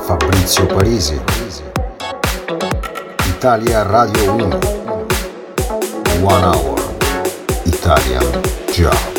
Fabrizio Parisi. Italia Radio 1. One Hour. Italian Job.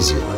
Anestésio.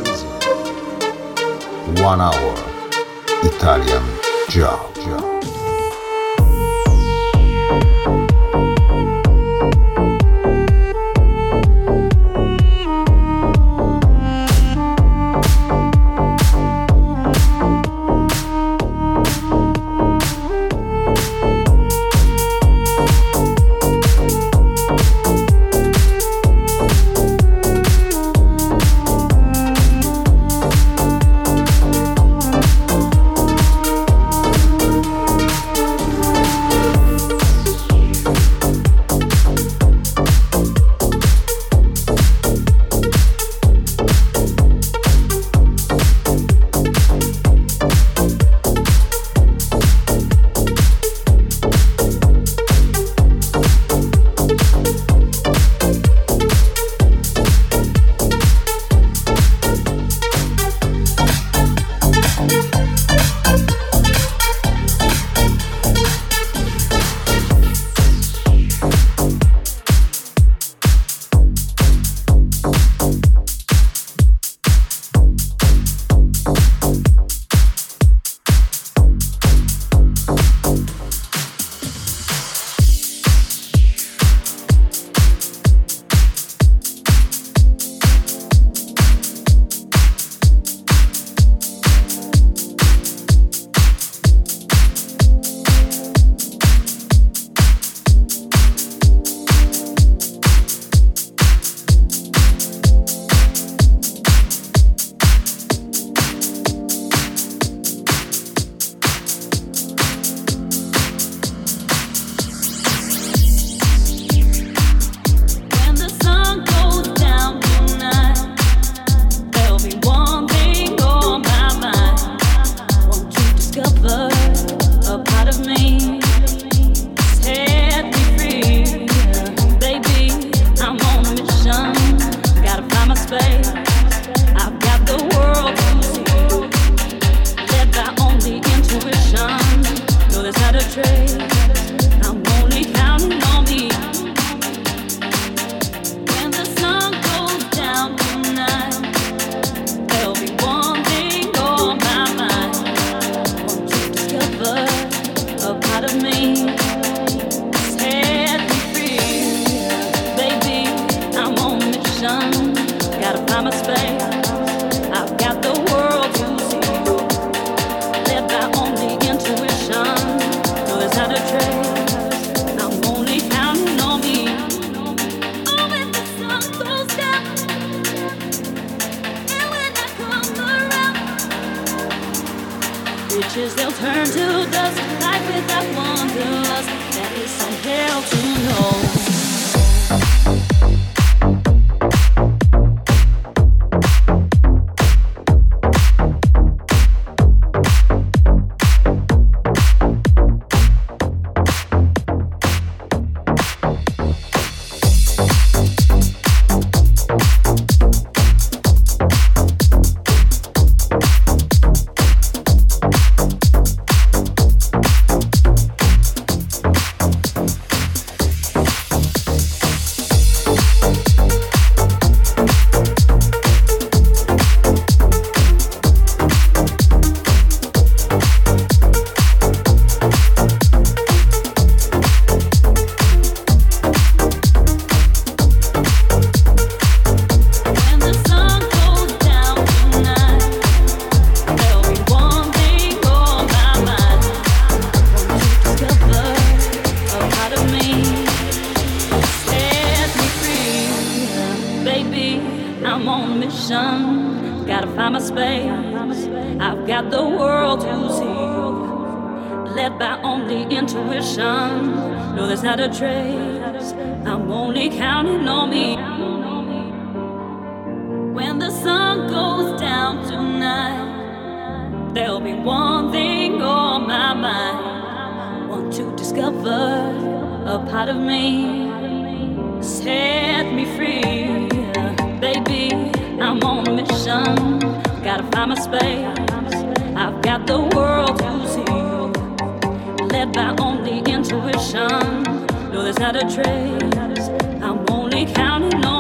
only intuition. No, there's not a trace. I'm only counting on me. When the sun goes down tonight, there'll be one thing on my mind. Want to discover a part of me. Set me free, baby. I'm on a mission. Gotta find my space. I've got the world by only intuition. No, there's not a trace. I'm only counting on.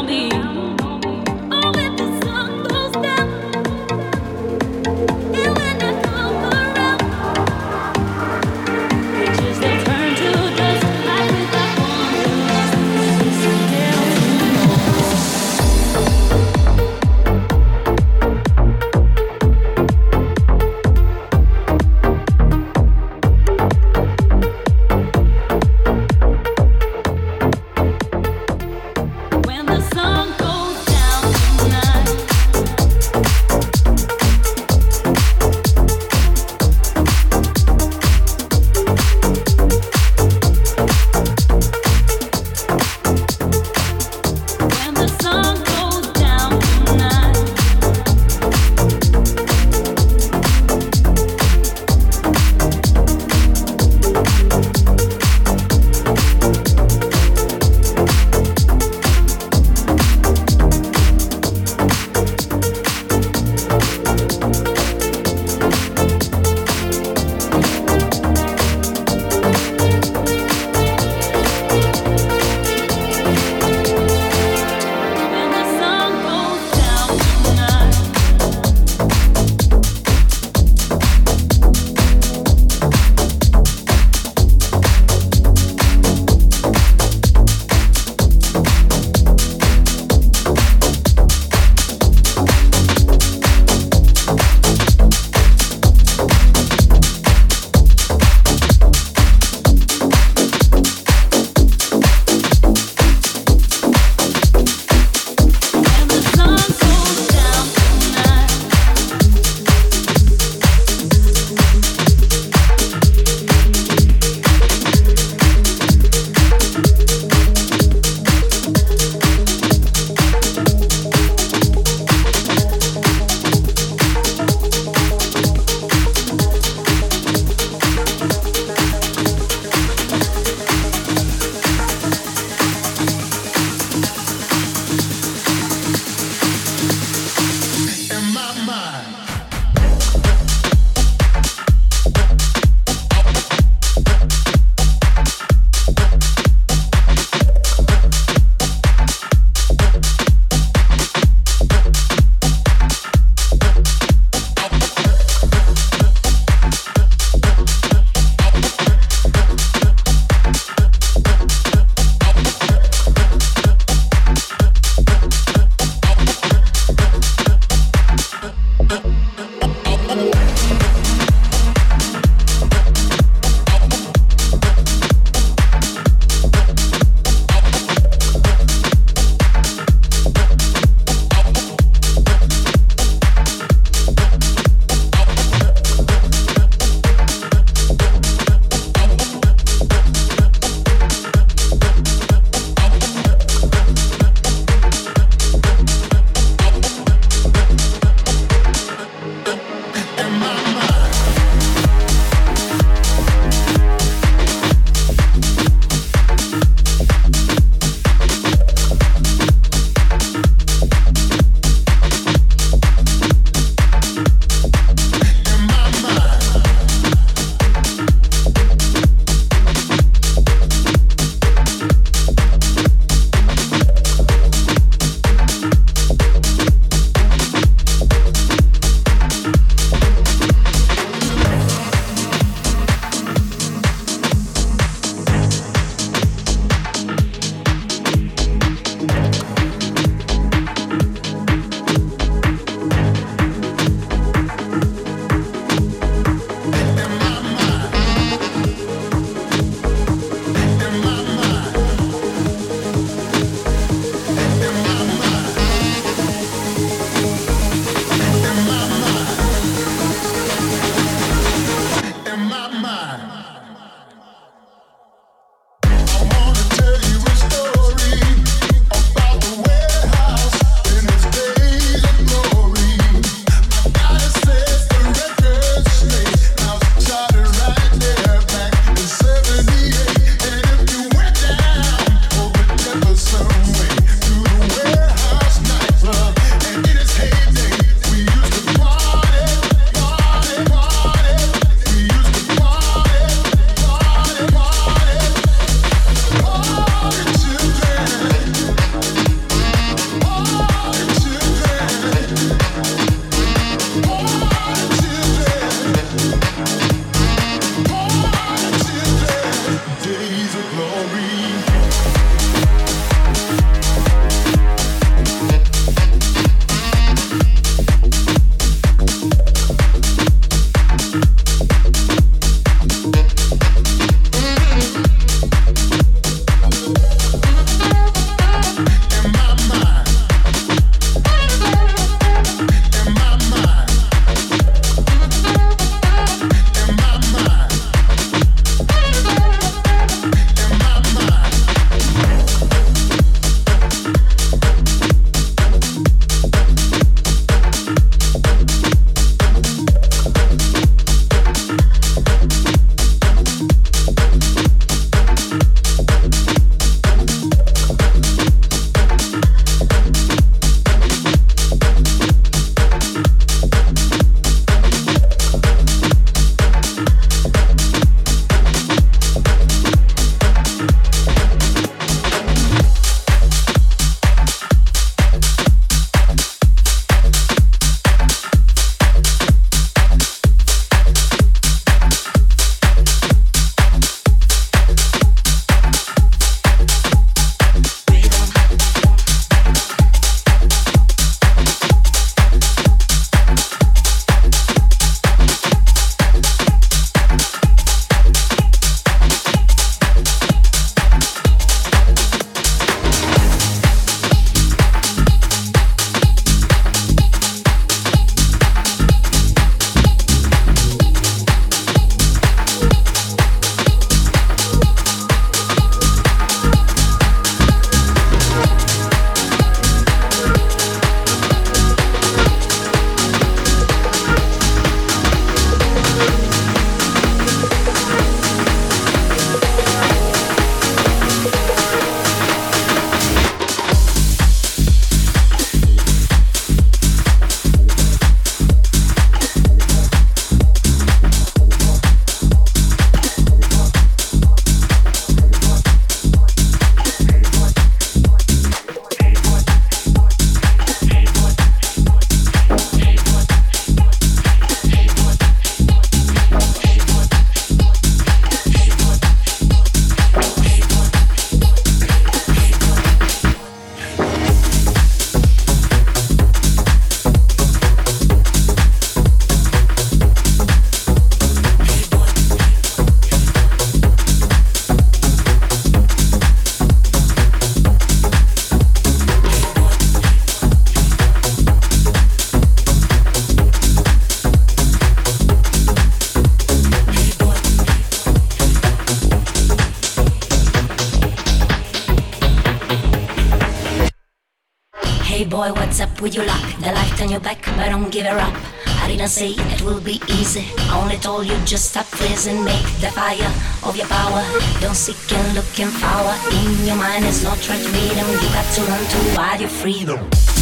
fire of your power. don't seek and look and power In your mind, it's no church freedom. You got to learn to wide your freedom.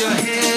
your head.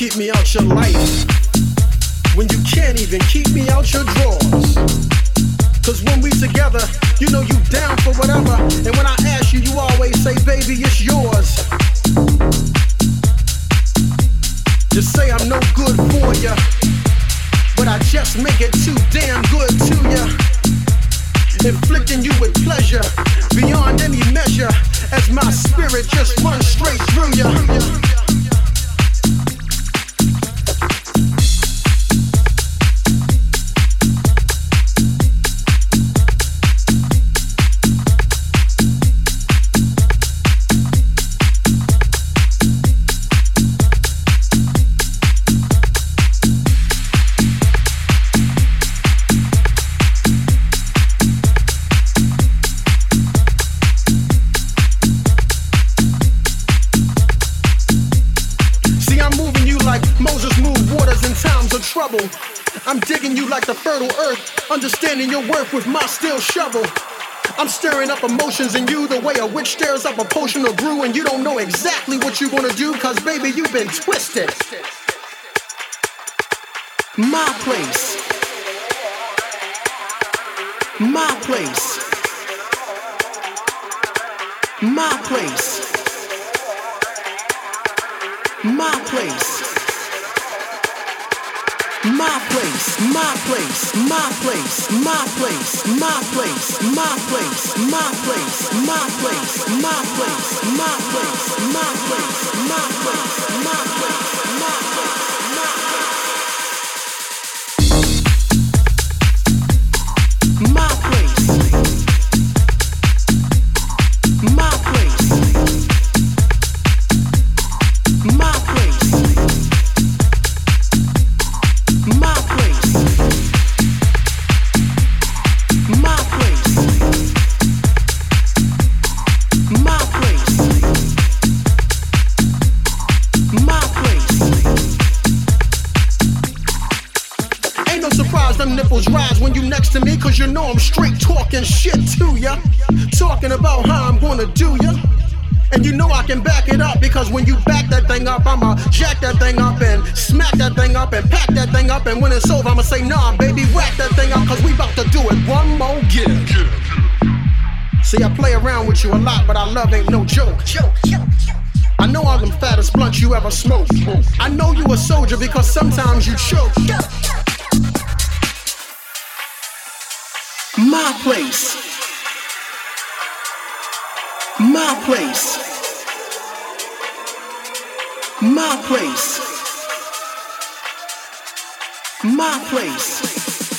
Keep me out your life understanding your worth with my steel shovel. I'm stirring up emotions in you the way a witch stirs up a potion of brew, and you don't know exactly what you're gonna do, cause baby, you've been twisted. My place. My place. My place. My place. My place, my place, my place, my place, my place, my place, my place, my place, my place, my place, my place, my place, my place, my place, See, I play around with you a lot, but our love ain't no joke. I know all them fattest blunts you ever smoked. I know you a soldier because sometimes you choke. My place. My place. My place my place.